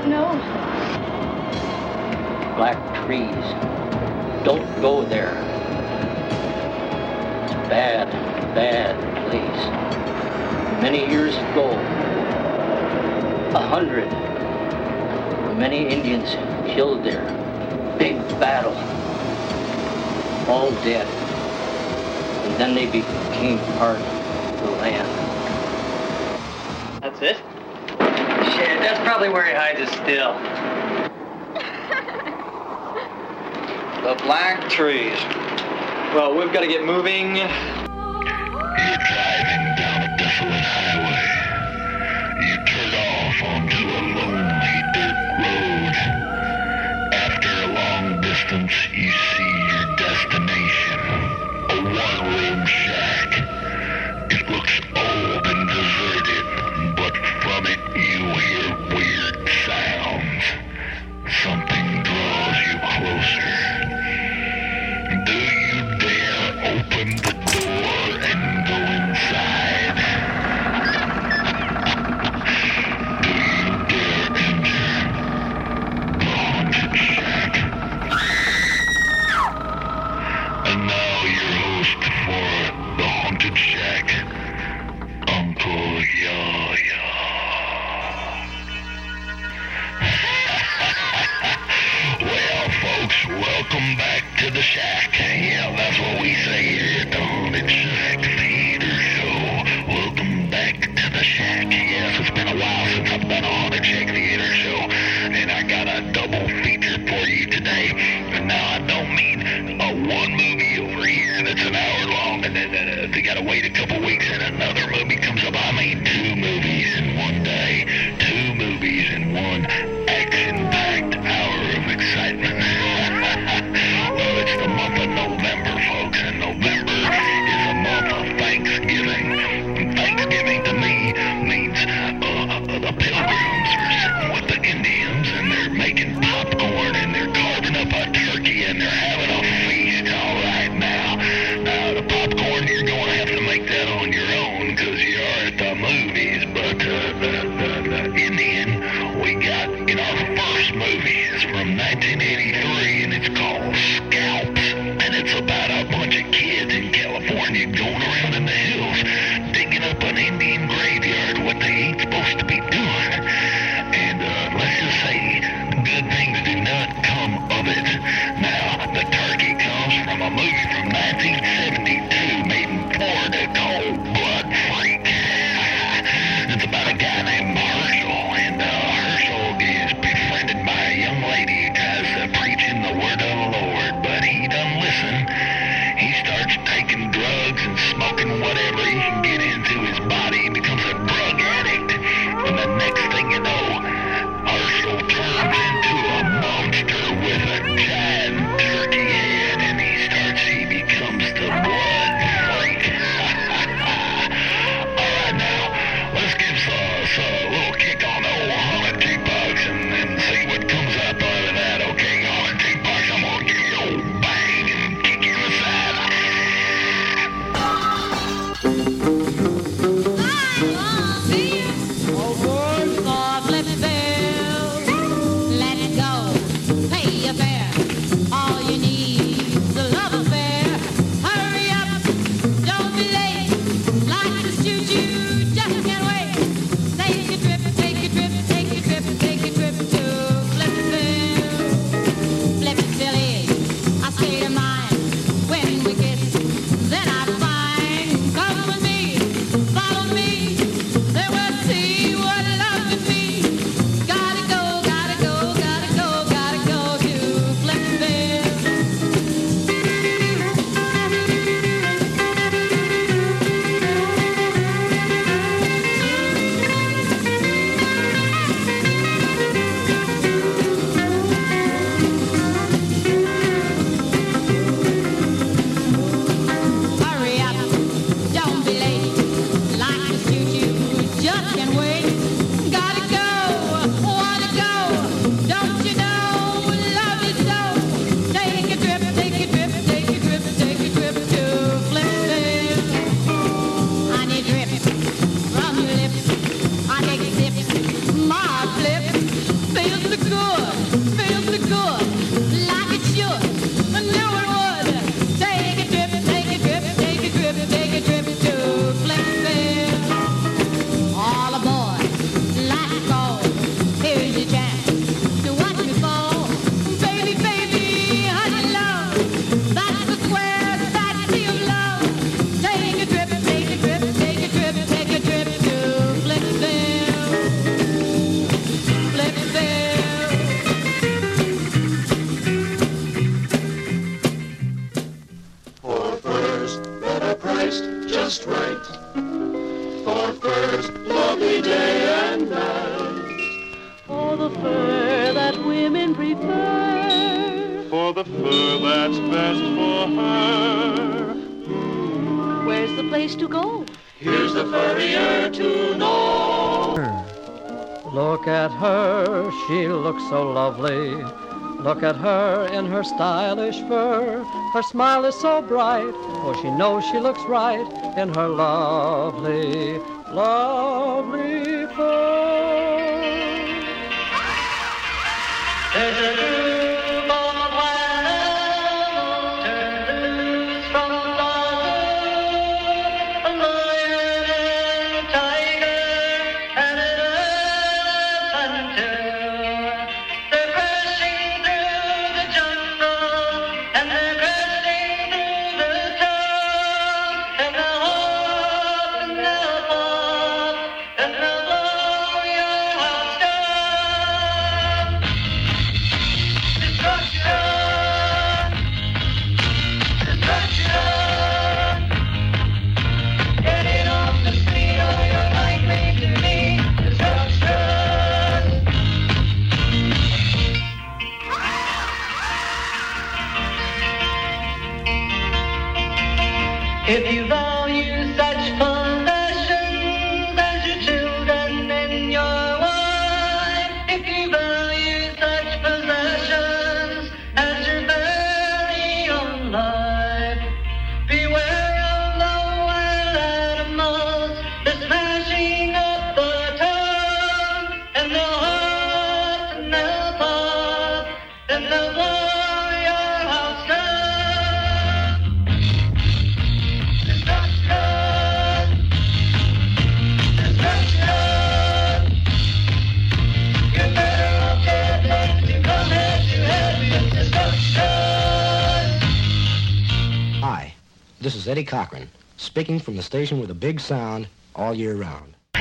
don't know. Black trees. Don't go there. It's a bad, bad place. Many years ago, a hundred, many Indians killed there. Big battle. All dead. And then they became part of the land. That's probably where he hides it still. the black trees. Well, we've got to get moving. she looks so lovely. Look at her in her stylish fur. Her smile is so bright, for she knows she looks right in her lovely, lovely fur. Eddie Cochran, speaking from the station with a big sound all year round. all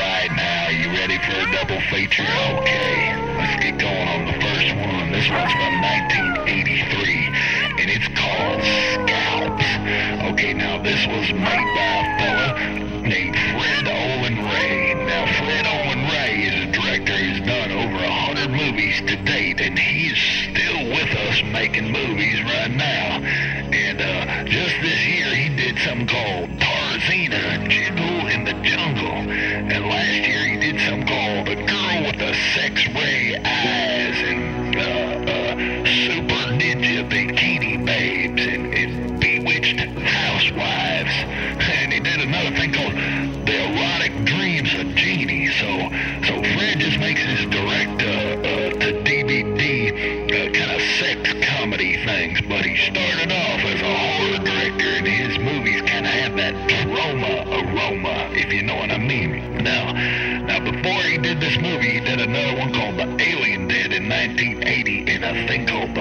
right, now, you ready for a double feature? Okay, let's get going on the first one. This one's from 1983, and it's called Scalps. Okay, now, this was made by Bingo.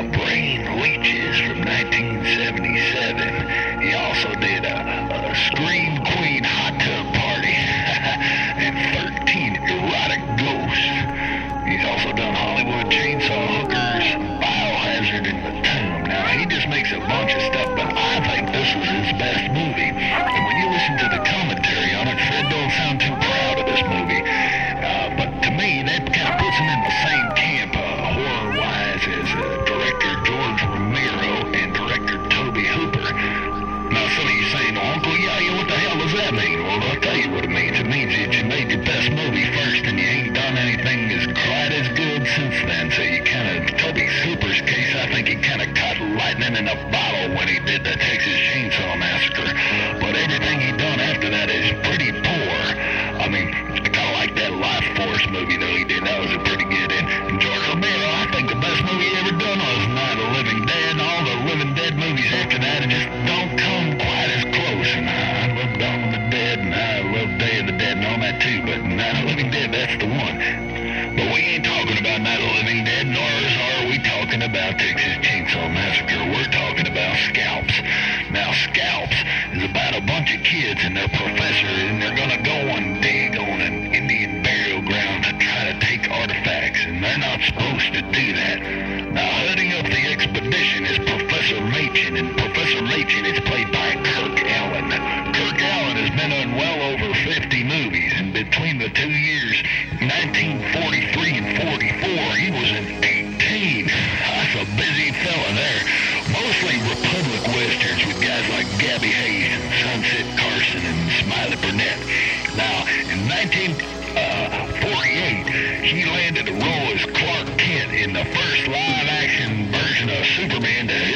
Commander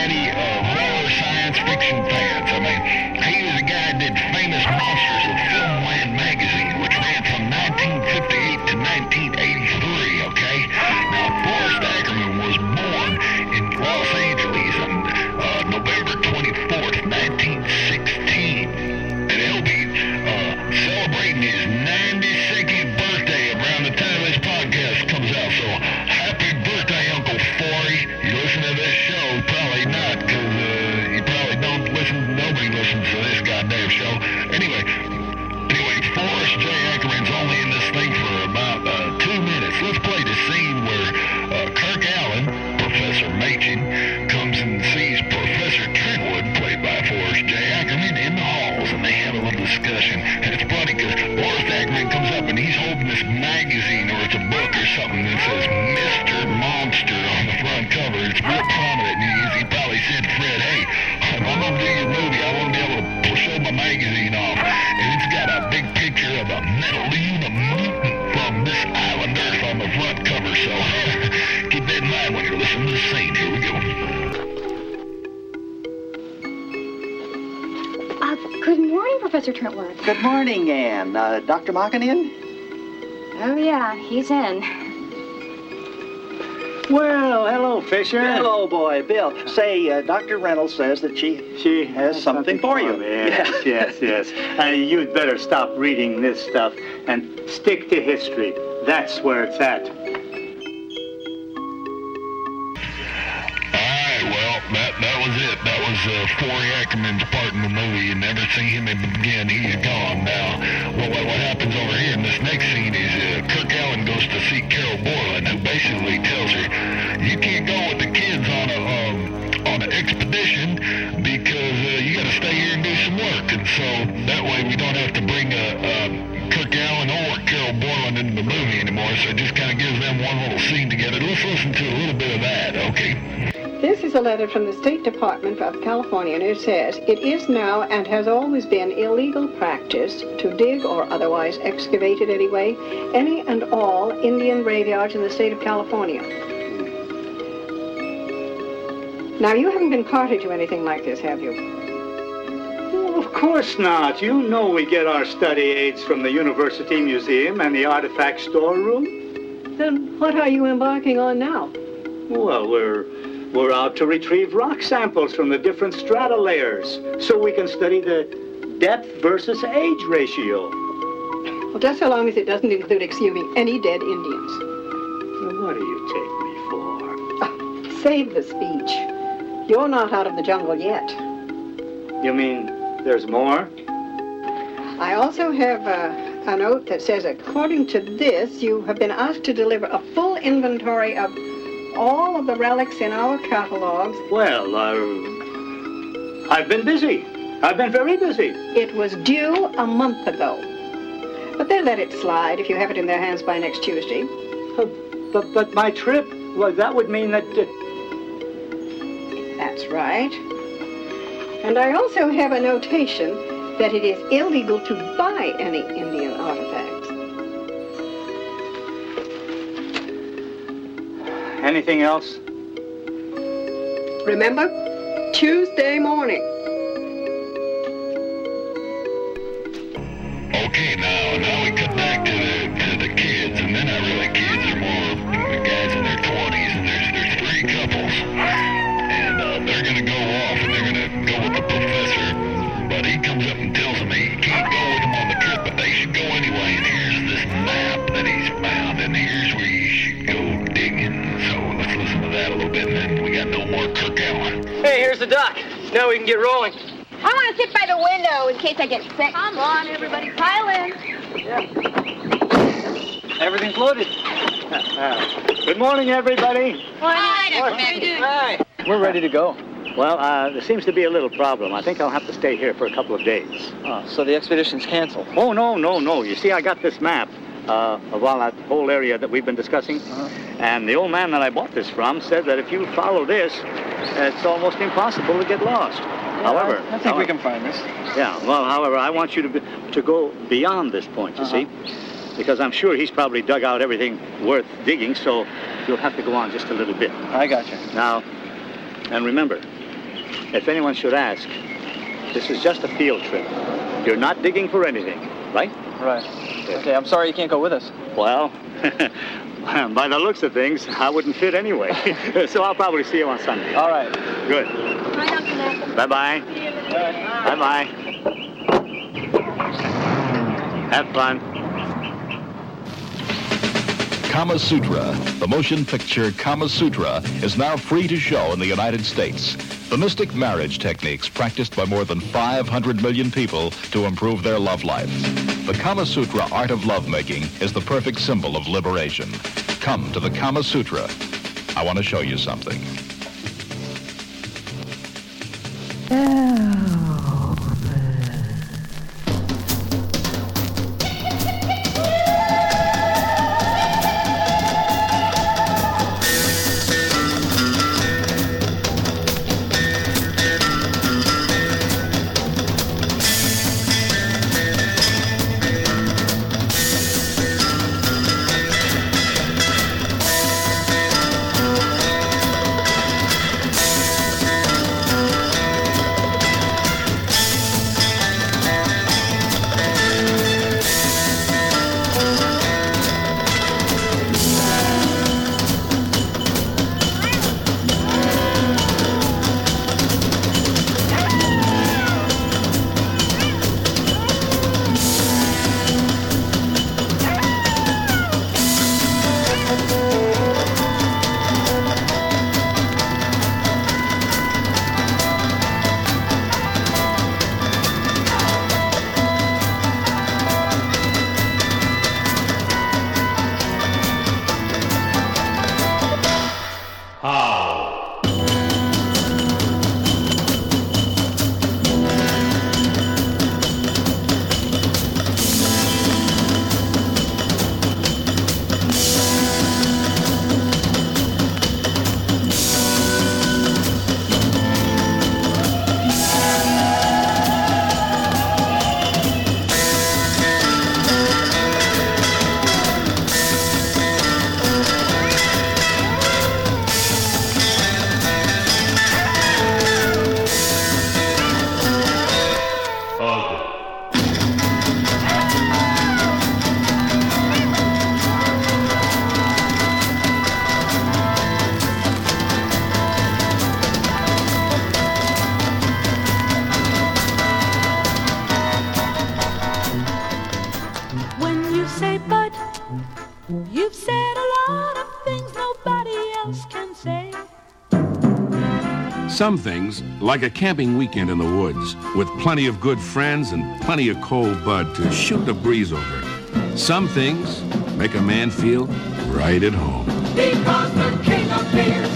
daddy of oh, horror science fiction fans. I mean, he was a guy that did famous monsters. Good morning, Anne. Uh, Dr. Mockin in? Oh, yeah, he's in. Well, hello, Fisher. Hello, boy, Bill. Say, uh, Dr. Reynolds says that she She has something for you. Yes, yes, yes. Uh, you'd better stop reading this stuff and stick to history. That's where it's at. Uh, Forry Ackerman's part in the movie. You never see him again. He's gone now. Well, what, what happens over here in this next scene is uh, Kirk Alyn goes to see Carroll Borland, who basically tells her, is a letter from the State Department of California, and it says, It is now and has always been illegal practice to dig or otherwise excavate in any way any and all Indian graveyards in the state of California. Now, you haven't been party to anything like this, have you? Oh, of course not. You know we get our study aids from the University Museum and the Artifact Storeroom. Then what are you embarking on now? Well, we're we're out to retrieve rock samples from the different strata layers so we can study the depth versus age ratio. Well, just so long as it doesn't include exhuming any dead Indians. Now, what do you take me for? Save the speech. You're not out of the jungle yet. You mean there's more? I also have uh, a note that says, according to this, you have been asked to deliver a full inventory of all of the relics in our catalogs. Well, uh, I've been busy. I've been very busy. It was due a month ago. But they let it slide if you have it in their hands by next Tuesday. Uh, but, but my trip, well, that would mean that... Uh, That's right. And I also have a notation that it is illegal to buy any Indian artifacts. Anything else? Remember? Tuesday morning. Okay, now, now Now we can get rolling. I want to sit by the window in case I get sick. Come on, everybody, pile in. Yeah. Everything's loaded. Good morning, everybody. Hi, Dr. McAdoo. Hi. We're ready to go. Well, uh, there seems to be a little problem. I think I'll have to stay here for a couple of days. Oh, so the expedition's canceled. Oh, no, no, no. You see, I got this map uh, of all that whole area that we've been discussing. And the old man that I bought this from said that if you follow this, it's almost impossible to get lost. however, I, I think we can find this. Yeah, well, however, I want you to, be, to go beyond this point, you uh-huh. see? Because I'm sure he's probably dug out everything worth digging, so you'll have to go on just a little bit. I got you. Now, and remember, if anyone should ask, this is just a field trip. You're not digging for anything, right? Right. Okay, I'm sorry you can't go with us. Well, by the looks of things, I wouldn't fit anyway. so I'll probably see you on Sunday. All right. Good. Bye, Dr. Malcolm. Bye-bye. Bye-bye. Have fun. Kama Sutra, the motion picture Kama Sutra, is now free to show in the United States. The mystic marriage techniques practiced by more than 500 million people to improve their love life. The Kama Sutra art of lovemaking is the perfect symbol of liberation. Come to the Kama Sutra. I want to show you something. Some things, like a camping weekend in the woods, with plenty of good friends and plenty of cold bud to shoot the breeze over. Some things make a man feel right at home. Because the king of beers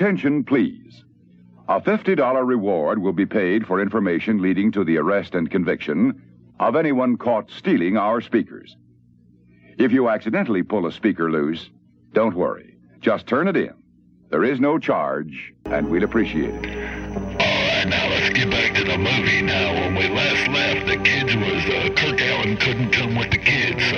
Attention, please. A $50 reward will be paid for information leading to the arrest and conviction of anyone caught stealing our speakers. If you accidentally pull a speaker loose, don't worry. Just turn it in. There is no charge, and we'd appreciate it. Alright, now let's get back to the movie. Now, when we last left, the kids was, uh, Kirk Alyn couldn't come with the kids, so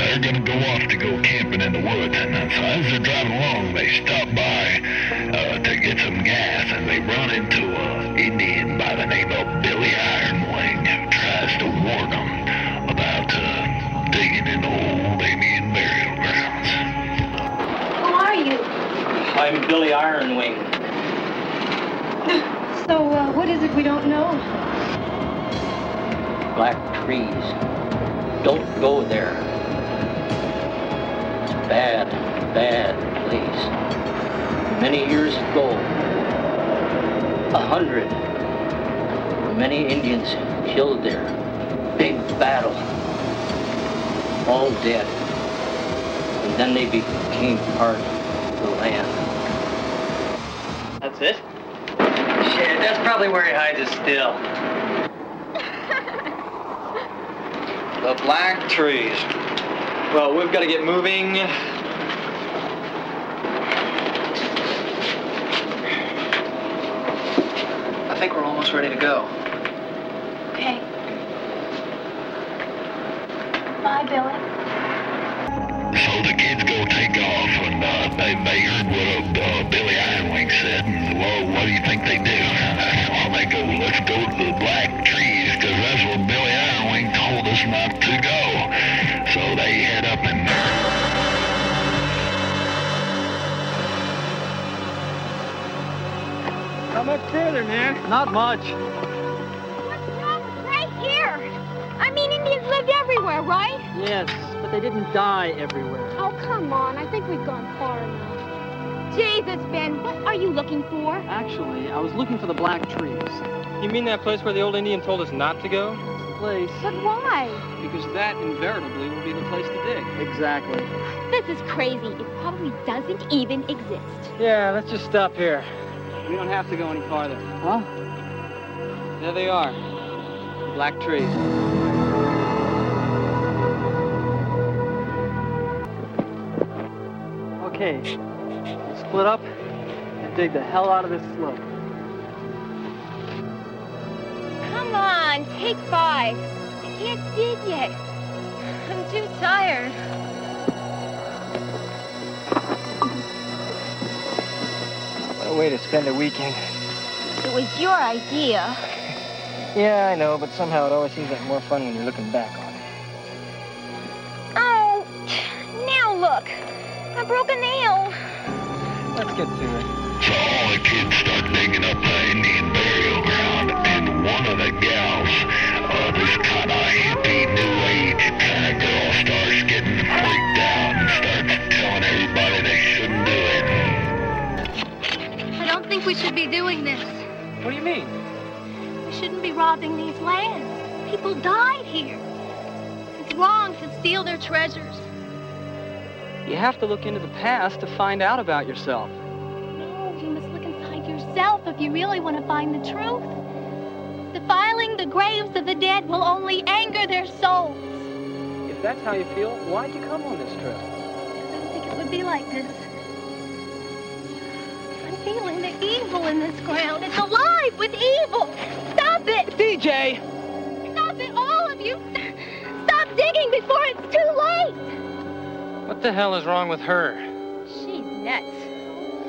they're gonna go off to go camping in the woods. And uh, so as they're driving along, they stop by, uh, to get some gas, and they run into a Indian by the name of Billy Ironwing, who tries to warn them about, uh, digging in old Indian burial grounds. Who are you? I'm Billy Ironwing. So, uh, what is it we don't know? Black trees. Don't go there. It's a bad, bad place. Many years ago, a hundred, many Indians killed there. Big battle. All dead. And then they became part of the land. That's it? That's probably where he hides his still. the black trees. Well, we've got to get moving. I think we're almost ready to go. The black trees, because that's where Billy Ironwing told us not to go. So they head up in there. How much further, man? Not much. Right here. I mean, Indians lived everywhere, right? Yes, but they didn't die everywhere. Oh, come on. I think we've gone far enough. Jesus, Ben, what are you looking for? Actually, I was looking for the black trees. You mean that place where the old Indian told us not to go? The place. But why? Because that invariably will be the place to dig. Exactly. This is crazy. It probably doesn't even exist. Yeah, let's just stop here. We don't have to go any farther. Huh? There they are. Black trees. Okay, split up and dig the hell out of this slope. Come on, take five. I can't dig yet. I'm too tired. What a way to spend a weekend. It was your idea. Yeah, I know, but somehow it always seems like more fun when you're looking back on it. Oh, now look. I broke a nail. Let's get to it. So all the kids start digging up the Indian burial ground, and one of the gals, uh, this kind of hippie, new age kind of girl, starts getting freaked out and starts telling everybody they shouldn't do it. I don't think we should be doing this. What do you mean? We shouldn't be robbing these lands. People died here. It's wrong to steal their treasures. You have to look into the past to find out about yourself. No, you must look inside yourself if you really want to find the truth. Defiling the graves of the dead will only anger their souls. If that's how you feel, why'd you come on this trip? I didn't think it would be like this. I'm feeling the evil in this ground. It's alive with evil. Stop it! DJ! Stop it, all of you! Stop digging before it's too late! What the hell is wrong with her? She's nuts.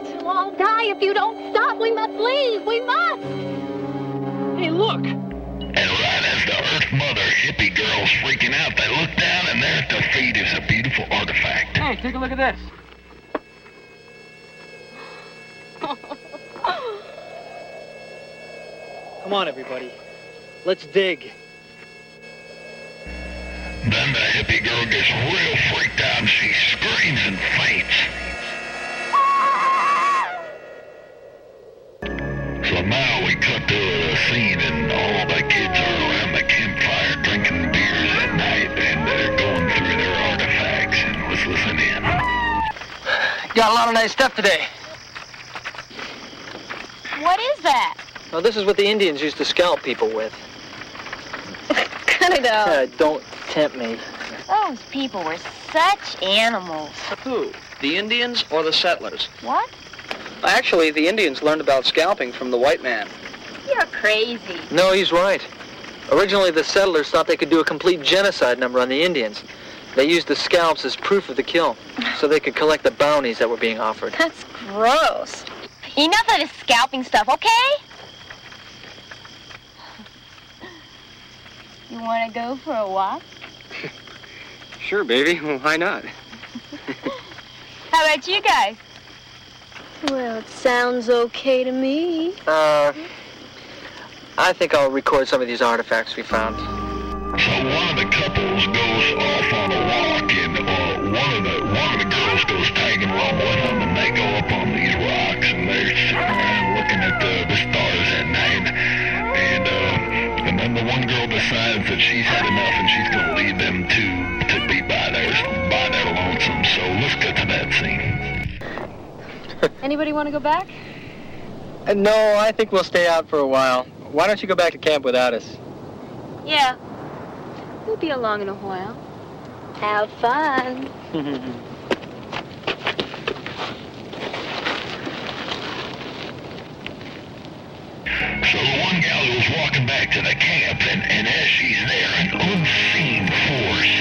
She'll all die if you don't stop. We must leave. We must. Hey, look! And right as the Earth Mother hippie girl's freaking out, they look down and there at their feet is a beautiful artifact. Hey, take a look at this. Come on, everybody. Let's dig. Then the hippie girl gets real freaked out and she screams and faints. Now we cut to the scene and all the kids are around the campfire drinking beers at night and they're going through their artifacts and let's listen in. Got a lot of nice stuff today. What is that? Well, this is what the Indians used to scalp people with. Cut it out. Uh, don't tempt me. Those people were such animals. Who? The Indians or the settlers? What? Actually, the Indians learned about scalping from the white man. You're crazy. No, he's right. Originally, the settlers thought they could do a complete genocide number on the Indians. They used the scalps as proof of the kill, so they could collect the bounties that were being offered. That's gross. Enough of this scalping stuff, okay? You want to go for a walk? Sure, baby. Well, why not? How about you guys? Well, it sounds okay to me. Uh, I think I'll record some of these artifacts we found. So one of the couples goes off on a walk and uh, one of the one of the girls goes tagging along with them and they go up on these rocks and they're sitting around looking at the, the stars at night and uh, and then the one girl decides that she's had enough and she's gonna leave them two to be by their by their lonesome. So let's get to that scene. Anybody want to go back? Uh, no, I think we'll stay out for a while. Why don't you go back to camp without us? Yeah. We'll be along in a while. Have fun. So the one gal goes walking back to the camp, and, and as she's there, an unseen force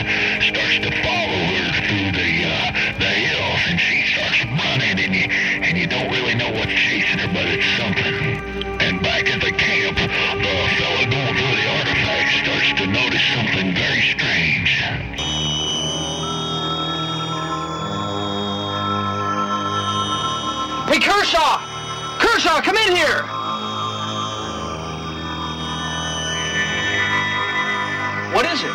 starts to follow her through the uh, the Kershaw! Kershaw, come in here! What is it?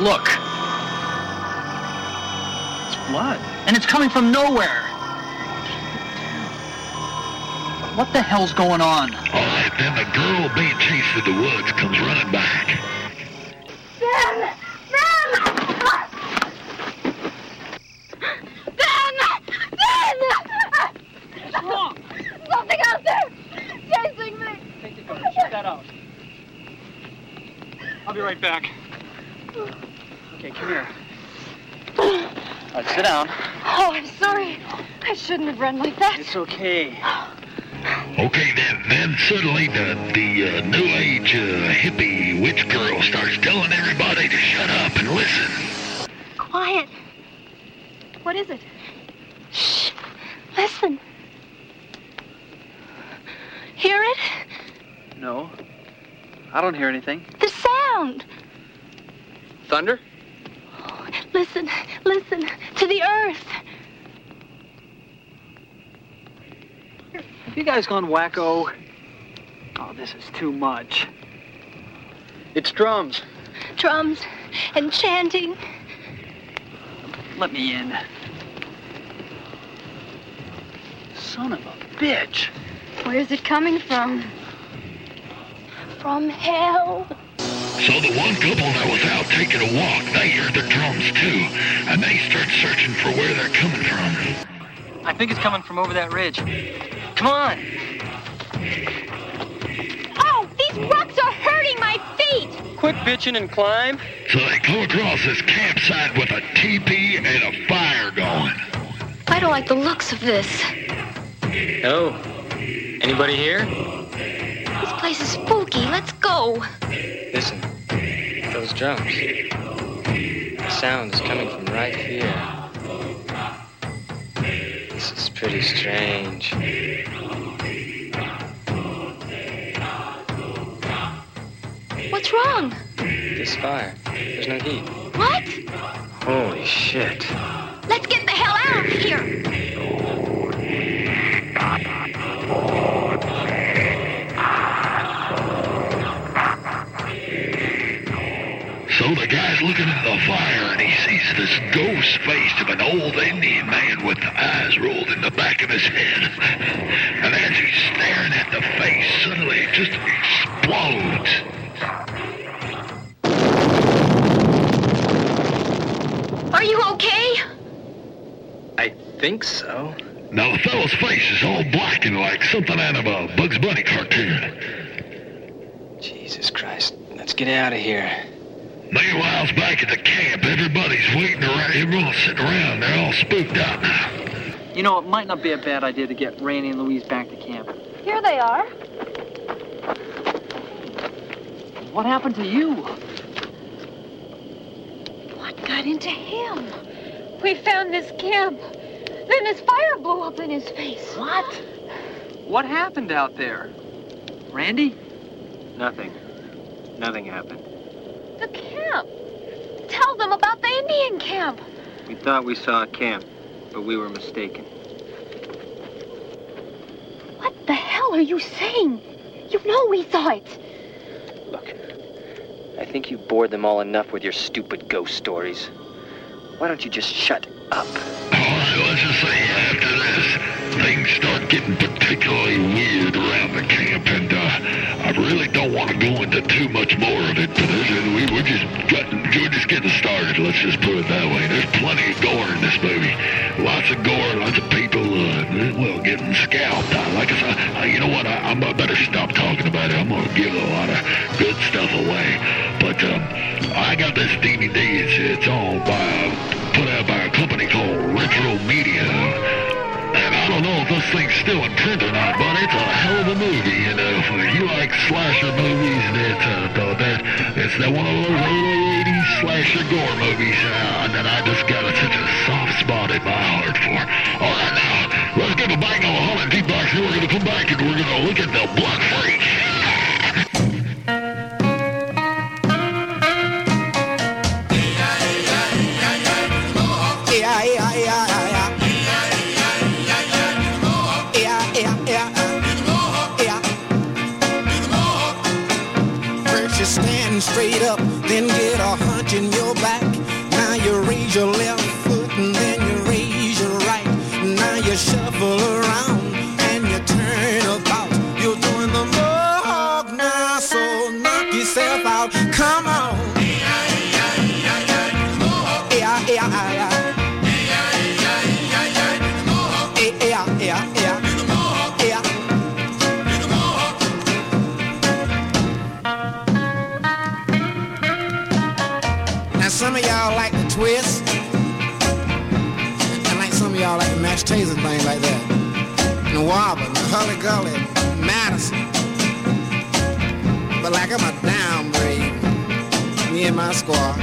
Look. It's blood. And it's coming from nowhere. What the hell's going on? All right, then the girl being chased through the woods comes running back. Ben! Ben! Ben! Ben! What's wrong? Something out there! Chasing me! Check that out. I'll be right back. Okay, come here. All right, sit down. Oh, I'm sorry. I shouldn't have run like that. It's okay. Okay, then, then suddenly the the uh, new age uh, hippie witch girl starts telling everybody to shut up and listen. Quiet. What is it? Shh. Listen. Hear it? No. I don't hear anything. The sound. Thunder? Listen, listen to the earth. Have you guys gone wacko? Oh, this is too much. It's drums. Drums and chanting. Let me in. Son of a bitch. Where's it coming from? From hell. So the one couple that was out taking a walk, they hear the drums too, and they start searching for where they're coming from. I think it's coming from over that ridge. Come on. Oh, these rocks are hurting my feet! Quit bitching and climb. So they come across this campsite with a teepee and a fire going. I don't like the looks of this. Oh. Anybody here? This place is spooky. Let's go. Listen, those drums. The sound is coming from right here. This is pretty strange. What's wrong? This fire. There's no heat. What? Holy shit. Let's get the hell out of here. So the guy's looking at the fire face of an old Indian man with the eyes rolled in the back of his head. And as he's staring at the face, suddenly it just explodes. Are you okay? I think so. Now the fellow's face is all blackened like something out of a Bugs Bunny cartoon. Jesus Christ. Let's get out of here. Meanwhile, back at the camp, everybody's waiting around. Everyone's sitting around. They're all spooked out now. You know, it might not be a bad idea to get Rainey and Louise back to camp. Here they are. What happened to you? What got into him? We found this camp. Then this fire blew up in his face. What? What happened out there? Randy? Nothing. Nothing happened. The camp. Tell them about the Indian camp. We thought we saw a camp, but we were mistaken. What the hell are you saying? You know we saw it. Look, I think you've bored them all enough with your stupid ghost stories. Why don't you just shut up? Let's just say after this, things start getting particularly weird around the camp, and uh, I really don't want to go into too much more of it, we, we're just getting, we're just getting started. Let's just put it that way. There's plenty of gore in this movie. Lots of gore, lots of people, uh, well, getting scalped. Uh, like I said, you know what? I, I better stop talking about it. I'm gonna give a lot of good stuff away. But um, I got this DVD. It's it's all by put out by a company called Retro Media. And I don't know if this thing's still in print or not, but it's a hell of a movie. You know, if you like slasher movies, it's uh, that it's that one of those early '80s slasher gore movies uh, that I just got a, such a soft spot in my heart for. All right, now let's give a bang on the haunted jukebox, and we're gonna come back and we're gonna look at the Blood Freak. You stand straight up, then get a hunch in your back. Now you raise your left foot and then you raise your right. Now you shuffle around and you turn about. Thing like that. And Hully Gully, Madison. But like I'm a downgrade, me and my squad.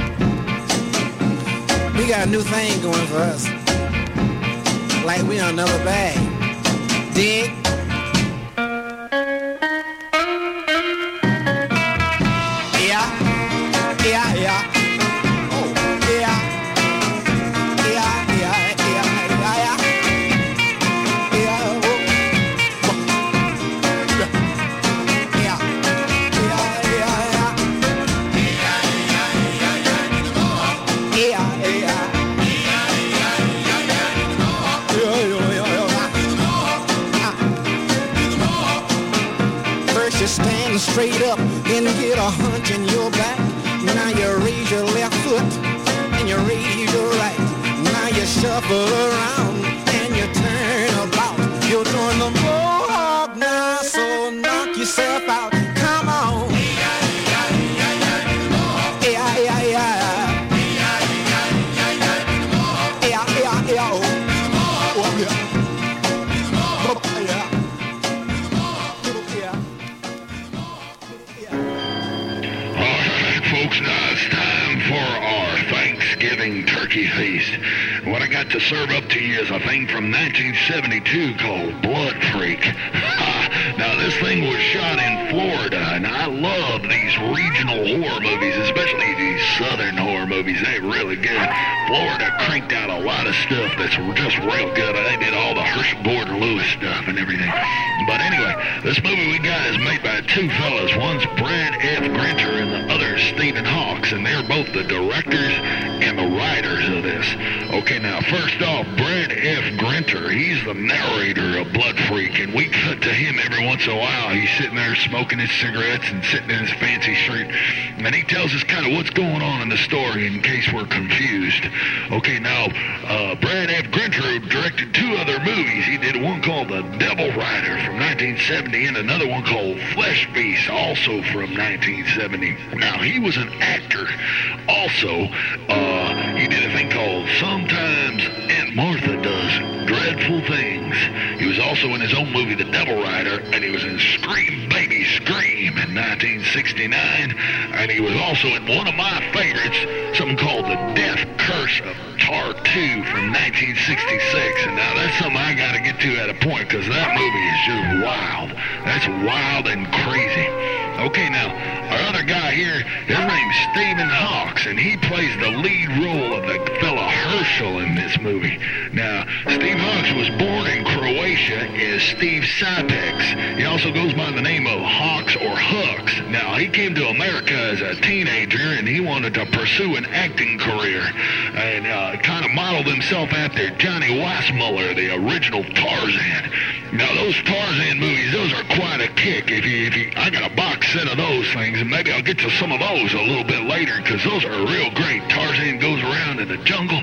We got a new thing going for us. Like we on another bag. Dig? Then get a hunch in your back. Now you raise your left foot, and you raise your right. Now you shuffle around, and you turn about. You're doing the mohawk now, so knock yourself out. Come on. Yeah, to serve up to you is a thing from 1972 called Blood Freak. now, this thing was shot in Florida, and I love these regional horror movies, especially these southern horror movies. They're really good. Florida cranked out a lot of stuff that's just real good. They did all the Herschell Gordon Lewis stuff and everything. But anyway, this movie we got is made by two fellas. One's Brad F. Grinter and the other Stephen Hawkes, and they're both the directors and the writers of this. Okay, now, first off, Brad F. Grinter, he's the narrator of Blood Freak, and we cut to him every once in a while. He's sitting there smoking his cigarettes and sitting in his fancy suit, and he tells us kind of what's going on in the story in case we're confused. Okay, now, uh, Brad F. Grinter directed two other movies. He did one called The Devil Rider from 1970 and another one called Flesh Feast, also from 1970. Now, he was an actor. Also, uh, he did a thing called Sometimes Aunt Martha Does Dreadful Things. He was also in his own movie, The Devil Rider, and he was in Scream Baby Scream in 1969. And he was also in one of my favorites, something called The Death Curse of Tartu from 1966. And now that's something I got to get to at a point because that movie is just wild. That's wild and crazy. Okay, now, our other guy here, his name's Stephen Hawkes, and he plays the lead role of the fella Herschel in this movie. Now, Steve Hawkes was born in Croatia as Steve Sipek. He also goes by the name of Hawks or Hux. Now, he came to America as a teenager, and he wanted to pursue an acting career, and uh, kind of modeled himself after Johnny Weissmuller, the original Tarzan. Now, those Tarzan movies, those are quite a kick. If you, if you, I got a box of those things, and maybe I'll get to some of those a little bit later, because those are real great. Tarzan goes around in the jungle.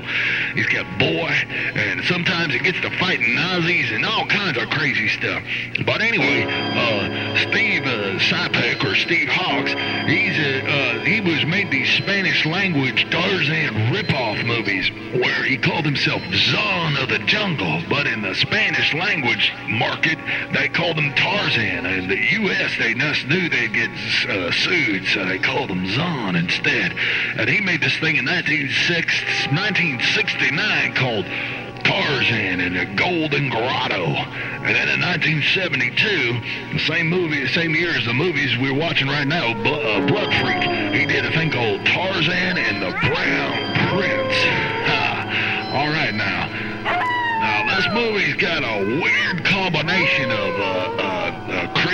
He's got boy, and sometimes he gets to fighting Nazis and all kinds of crazy stuff. But anyway, uh, Steve uh, Sipek or Steve Hawkes, he's uh, uh, he was made these Spanish language Tarzan ripoff movies where he called himself Zon of the Jungle, but in the Spanish language market they called him Tarzan. In the U.S. they just knew they'd get uh, sued, so they called him Zon instead. And he made this thing in 1969 called Tarzan and the Golden Grotto. And then in 1972, the same movie, the same year as the movies we're watching right now, Bl- uh, Blood Freak, he did a thing called Tarzan and the Brown Prince. All right now. Now this movie's got a weird combination of uh,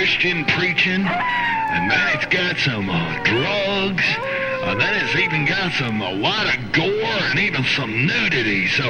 Christian preaching, and then it's got some uh, drugs. And then it's even got some, a lot of gore and even some nudity. So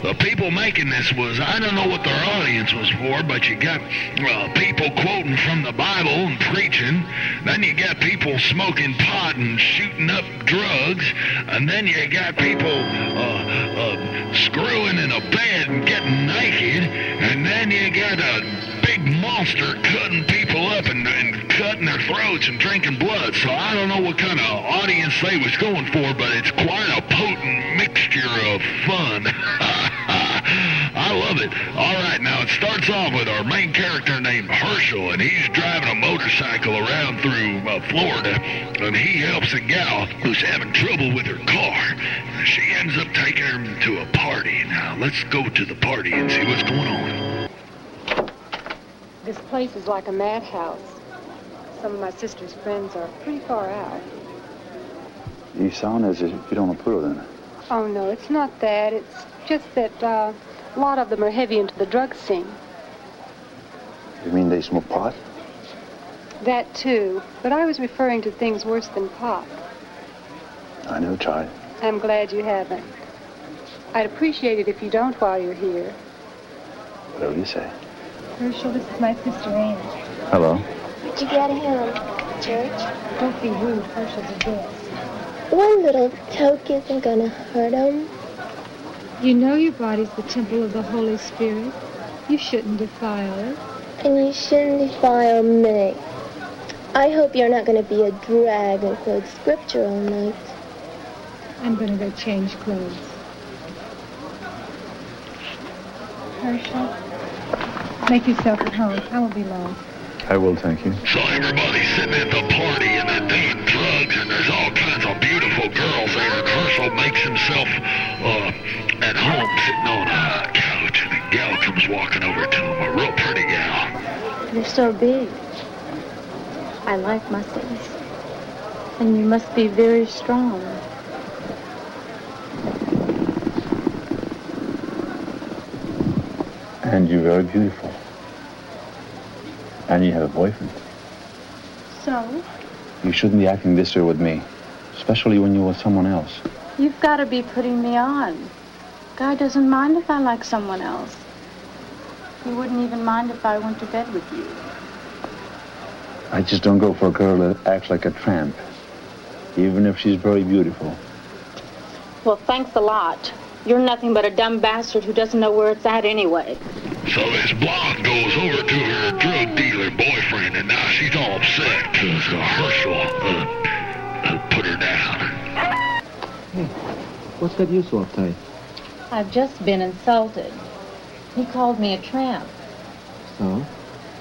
the people making this was, I don't know what their audience was for, but you got uh, people quoting from the Bible and preaching. Then you got people smoking pot and shooting up drugs. And then you got people uh, uh, screwing in a bed and getting naked. And then you got a big monster cutting people up and, and cutting their throats and drinking blood. So I don't know what kind of audience they was going for, but it's quite a potent mixture of fun. I love it. All right, now it starts off with our main character named Herschel, and he's driving a motorcycle around through uh, Florida, and he helps a gal who's having trouble with her car. She ends up taking her to a party. Now let's go to the party and see what's going on. This place is like a madhouse. Some of my sister's friends are pretty far out. You sound as if you don't approve of it. Oh, no, it's not that. It's just that uh, a lot of them are heavy into the drug scene. You mean they smoke pot? That, too. But I was referring to things worse than pot. I never tried. I'm glad you haven't. I'd appreciate it if you don't while you're here. Whatever you say. Herschel, this is my sister Amy. Hello. Where'd you get him? Church? Don't be rude. Herschel's a guest. One little toke isn't gonna hurt him. You know your body's the temple of the Holy Spirit. You shouldn't defile it. And you shouldn't defile me. I hope you're not gonna be a drag and quote scripture all night. I'm gonna go change clothes. Herschel, make yourself at home. I won't be long. I will, thank you. So everybody's sitting at the party and they're doing drugs and there's all kinds of beautiful girls there. And Herschel makes himself uh, at home sitting on a couch and a gal comes walking over to him, a real pretty gal. They're so big. I like muscles. And you must be very strong. And you're very beautiful. And you have a boyfriend. So? You shouldn't be acting this way with me, especially when you're with someone else. You've got to be putting me on. Guy doesn't mind if I like someone else. He wouldn't even mind if I went to bed with you. I just don't go for a girl that acts like a tramp, even if she's very beautiful. Well, thanks a lot. You're nothing but a dumb bastard who doesn't know where it's at anyway. So this blonde goes over to her drug dealer boyfriend, and now she's all upset because uh, Herschel uh, uh, put her down. Hey, what's got you so uptight? I've just been insulted. He called me a tramp. So?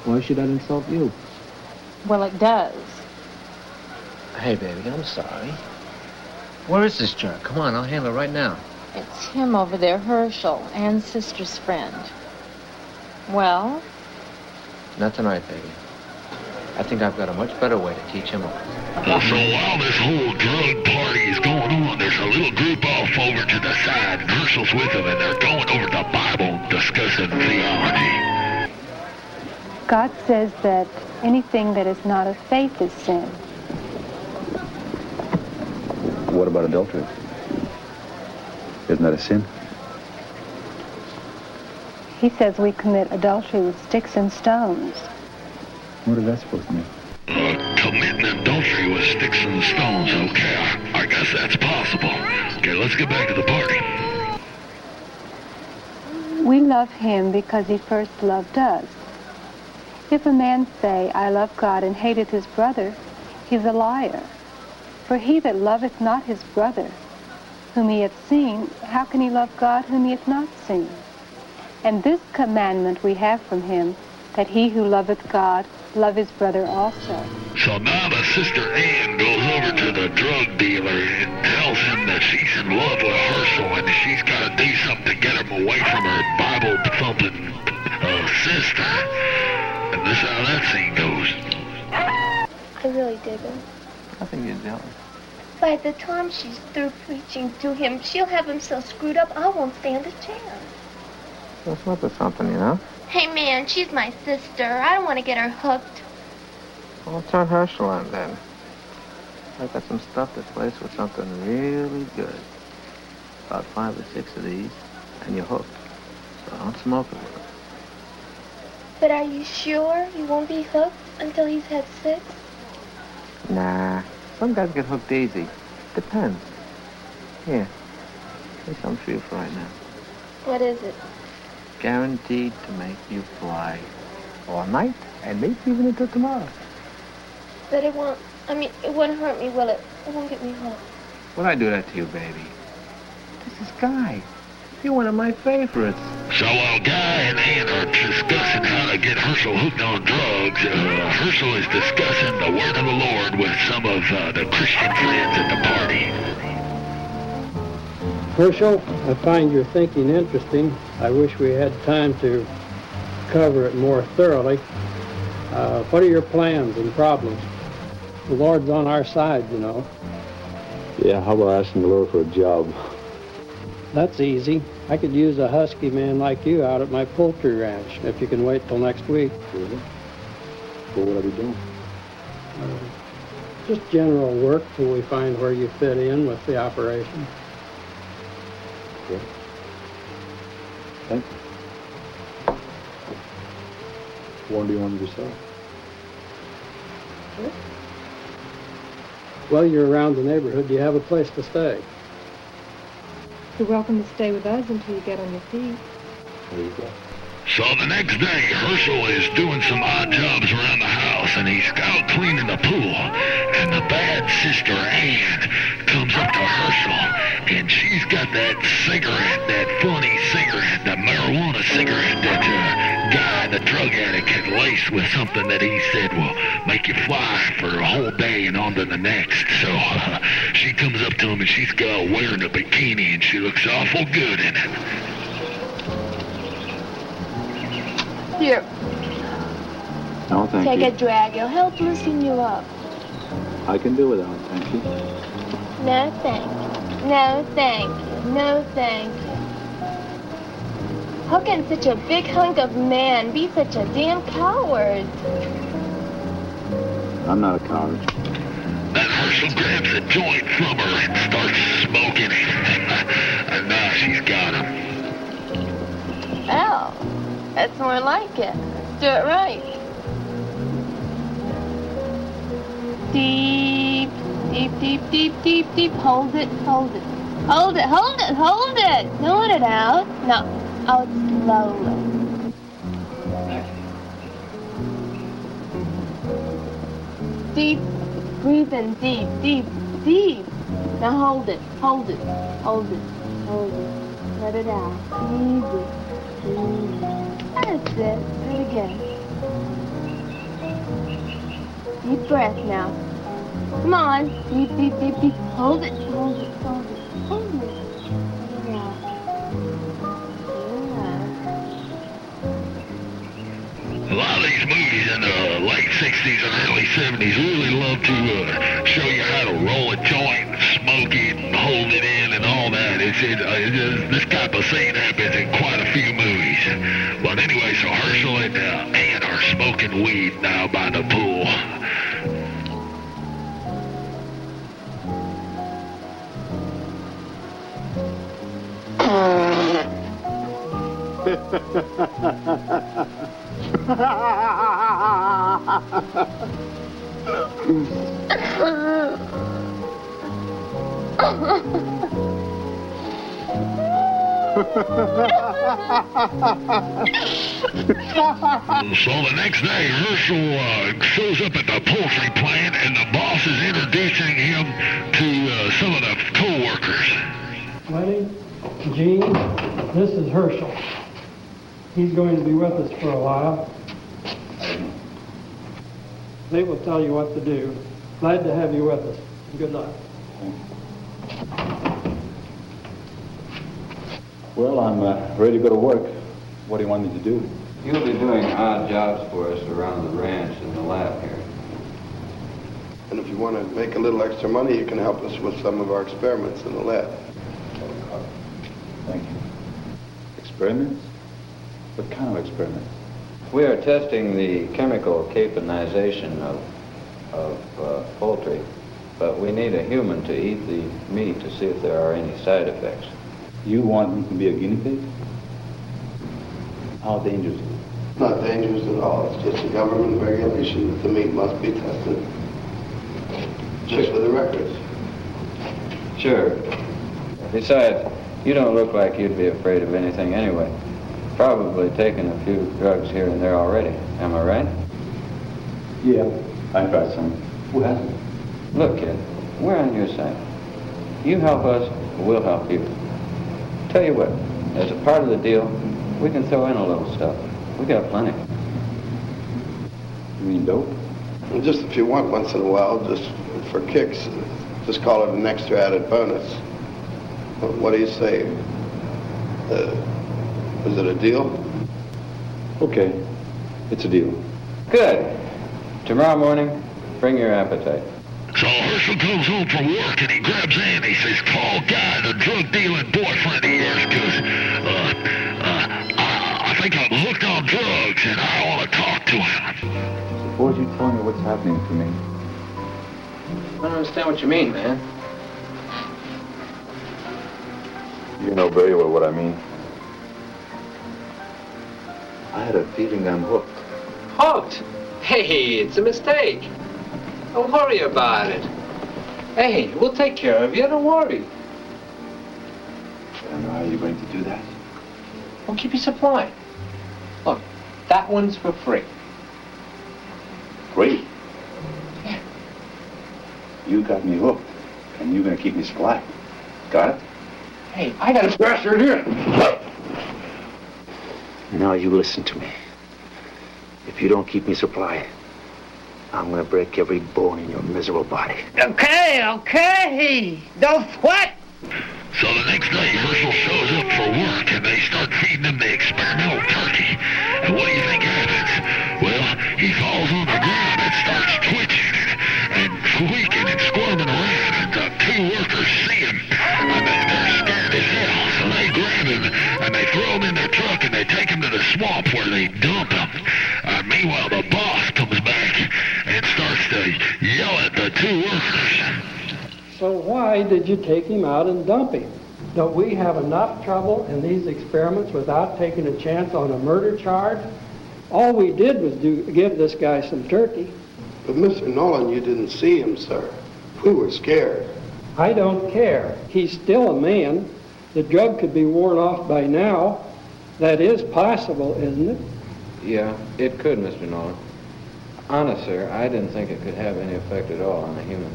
Why should that insult you? Well, it does. Hey, baby, I'm sorry. Where is this jerk? Come on, I'll handle it right now. It's him over there, Herschel, Ann's sister's friend. Well, Not tonight, baby. I think I've got a much better way to teach him off. Uh, so while this whole drug party is going on, there's a little group off over to the side, and Herschel's with them, and they're going over the Bible discussing theology. God says that anything that is not of faith is sin. What about adultery? Isn't that a sin? He says we commit adultery with sticks and stones. What is that supposed to mean? Uh, committing adultery with sticks and stones. Okay, I, I guess that's possible. Okay, let's get back to the party. We love him because he first loved us. If a man say, I love God and hateth his brother, he's a liar. For he that loveth not his brother, whom he hath seen, how can he love God whom he hath not seen? And this commandment we have from him, that he who loveth God love his brother also. So now the sister Anne goes over to the drug dealer and tells him that she's in love with Herschel and she's got to do something to get him away from her Bible-thumping uh, sister. And this is how that scene goes. I really dig him. I think you're jealous. By the time she's through preaching to him, she'll have him so screwed up I won't stand a chance. What's up with something, you know? Hey man, she's my sister. I don't want to get her hooked. Well, turn Herschel on then. I got some stuff that's laced with something really good. About five or six of these, and you're hooked. So don't smoke it with him. But are you sure you won't be hooked until he's had sex? Nah, some guys get hooked easy. Depends. Here, here's something for you for right now. What is it? Guaranteed to make you fly all night and maybe even until tomorrow. But it won't, I mean, it won't hurt me, will it? It won't get me hooked. Would I do that to you, baby? This is Guy. You're one of my favorites. So while Guy and Ann are discussing how to get Herschel hooked on drugs, uh, Herschel is discussing the word of the Lord with some of uh, the Christian friends at the party. Herschel, I find your thinking interesting. I wish we had time to cover it more thoroughly. Uh, what are your plans and problems? The Lord's on our side, you know. Yeah, how about asking the Lord for a job? That's easy. I could use a husky man like you out at my poultry ranch if you can wait till next week. Really? What would I be doing? Uh, just general work till we find where you fit in with the operation. Okay. Thank you. When do you want me to start? Well, you're around the neighborhood. Do you have a place to stay? You're welcome to stay with us until you get on your feet. There you go. So the next day, Herschel is doing some odd jobs around the house, and he's out cleaning the pool. And the bad sister Ann comes up to Herschel, and she's got that cigarette, that funny cigarette, that marijuana cigarette that uh, guy, the drug addict, had laced with something that he said will make you fly for a whole day and on to the next. So uh, she comes up to him, and she's got wearing a bikini, and she looks awful good in it. Here, No, thank take you. a drag. It'll help loosen you up. I can do without, thank you. No, thank you. No, thank you. No, thank you. How can such a big hunk of man be such a damn coward? I'm not a coward. Then Herschel grabs a joint from her and starts smoking it. and now she's got him. Oh, that's more like it. Let's do it right. Deep, deep, deep, deep, deep, deep. Hold it, hold it. Hold it, hold it, hold it. Don't it out. No, out slowly. Deep, breathe in deep, deep, deep. Now hold it, hold it, hold it, hold it. Let it out. Easy. That's it. Do it again. Deep breath now. Come on. Deep, deep, deep, deep. Hold it, hold it, hold it, hold it. It. A lot of these movies in the late 60s and early 70s really love to uh, show you how to roll a joint, smoke it, and hold it in and all that. It's, it, uh, it is, this type of scene happens in quite a few movies. But anyway, so Herschel and uh, Ann are smoking weed now by the pool. So the next day, Herschel uh, shows up at the poultry plant, and the boss is introducing him to uh, some of the co-workers. Lenny, Gene, this is Herschel. He's going to be with us for a while. They will tell you what to do. Glad to have you with us. Good luck. Well, I'm uh, ready to go to work. What do you want me to do? You'll be doing odd jobs for us around the ranch and the lab here. And if you want to make a little extra money, you can help us with some of our experiments in the lab. Thank you. Experiments? What kind of experiment? We are testing the chemical caponization of, of uh, poultry, but we need a human to eat the meat to see if there are any side effects. You want me to be a guinea pig? How dangerous is it? Not dangerous at all. It's just a government regulation that the meat must be tested. Just for the records. Sure. Besides, you don't look like you'd be afraid of anything anyway. Probably taken a few drugs here and there already. Am I right? Yeah, I tried some. Who hasn't? Look, kid, we're on your side. You help us, we'll help you. Tell you what, as a part of the deal, we can throw in a little stuff. We got plenty. You mean dope? Just if you want once in a while, just for kicks, just call it an extra added bonus. What what do you say? Uh, is it a deal? Okay, it's a deal. Good. Tomorrow morning, bring your appetite. So Herschel comes home from work and he grabs Ann. He says, call Guy, the drug dealing boyfriend of yours, because uh, uh, I, I think I'm hooked on drugs and I want to talk to him. Suppose you tell me what's happening to me. I don't understand what you mean, man. You know very well what I mean. I had a feeling I'm hooked. Hooked? Hey, it's a mistake. Don't worry about it. Hey, we'll take care of you. Don't worry. And how are you going to do that? We'll keep you supplied. Look, that one's for free. Great. You got me hooked, and you're going to keep me supplied. Got it? Hey, I got a bastard here. Now you listen to me. If you don't keep me supplied, I'm going to break every bone in your miserable body. Okay, okay. Don't sweat. So the next day, Herschel shows up for work and they start feeding him the experimental turkey. And what do you think happens? Well, he falls on the ground and starts twitching and, and squeaking and squirming around. And the two workers see him and they, they're the swamp where they dump him. Uh, meanwhile, the boss comes back and starts to yell at the two workers. So why did you take him out and dump him? Don't we have enough trouble in these experiments without taking a chance on a murder charge? All we did was do, give this guy some turkey. But Mr. Nolan, you didn't see him, sir. We were scared. I don't care. He's still a man. The drug could be worn off by now. That is possible, isn't it? Yeah, it could, Mr. Nolan. Honest, sir, I didn't think it could have any effect at all on a human.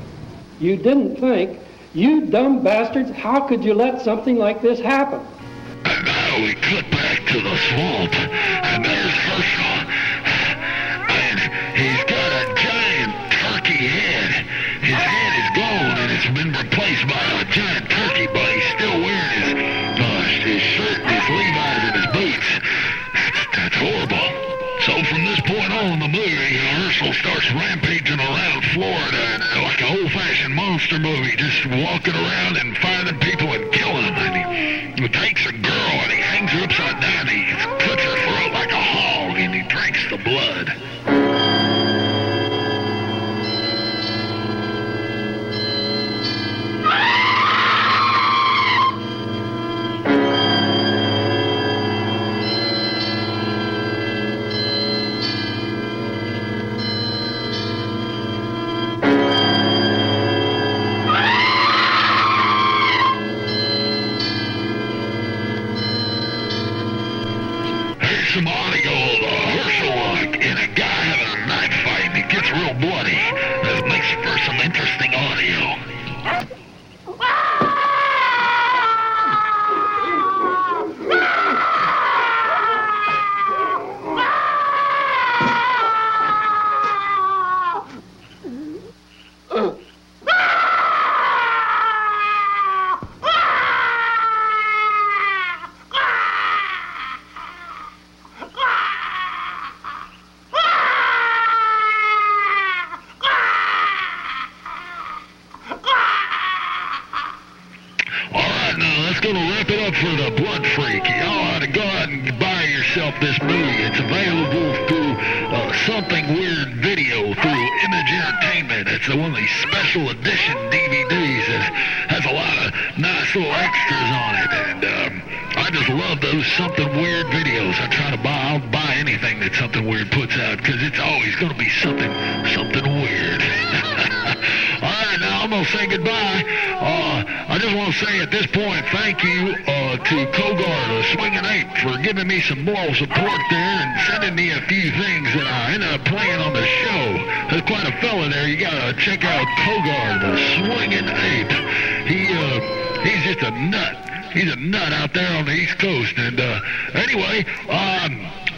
You didn't think? You dumb bastards, how could you let something like this happen? And now we cut back to the swamp, and there's Herschel. Starts rampaging around Florida like an old-fashioned monster movie, just walking around and finding people and killing them. And he takes a girl and he hangs her upside down.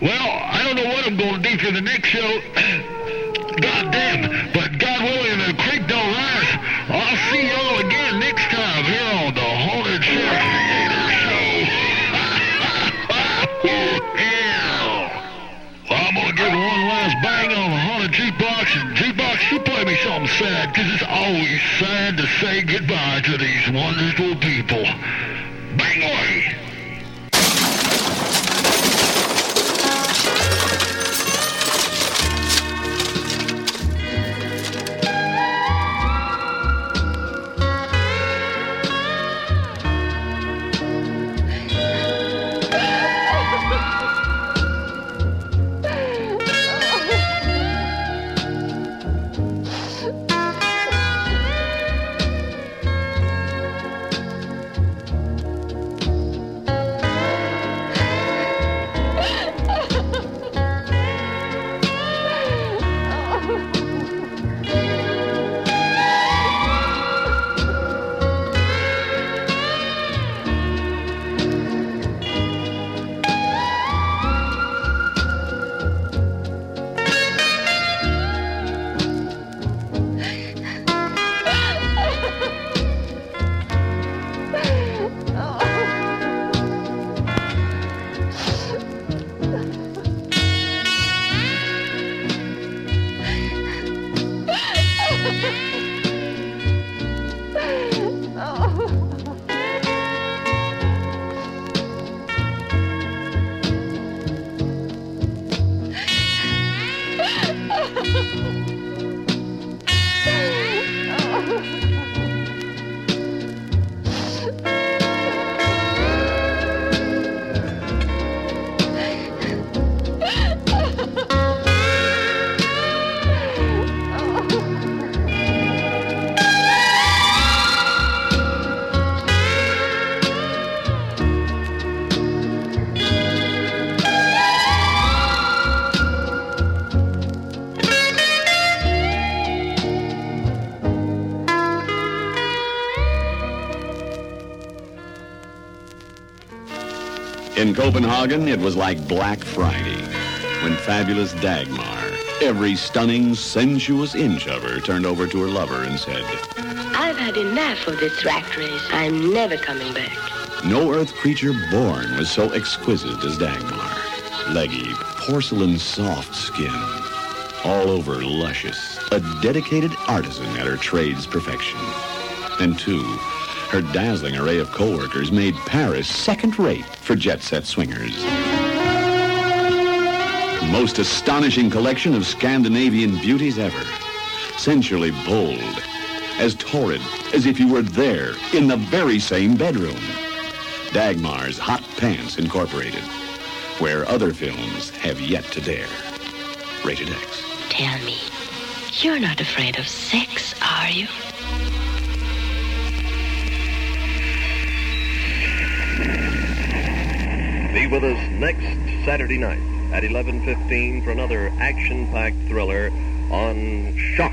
Well, I don't know what I'm going to do for the next show. God damn, but God willing, the creek don't rise. I'll see y'all again next time here on the Haunted Show. I'm gonna give one last bang on the haunted jukebox, and jukebox, you play me something sad, 'cause it's always sad to say goodbye to these wonderful people. Copenhagen, it was like Black Friday when fabulous Dagmar, every stunning, sensuous inch of her, turned over to her lover and said, I've had enough of this rat race. I'm never coming back. No earth creature born was so exquisite as Dagmar. Leggy, porcelain soft skin, all over luscious, a dedicated artisan at her trade's perfection. And two, her dazzling array of co-workers made Paris second-rate for jet-set swingers. Most astonishing collection of Scandinavian beauties ever. Sensually bold, as torrid as if you were there in the very same bedroom. Dagmar's Hot Pants Incorporated, where other films have yet to dare. Rated X. Tell me, you're not afraid of sex, are you? With us next Saturday night at 11:15 for another action-packed thriller on Shock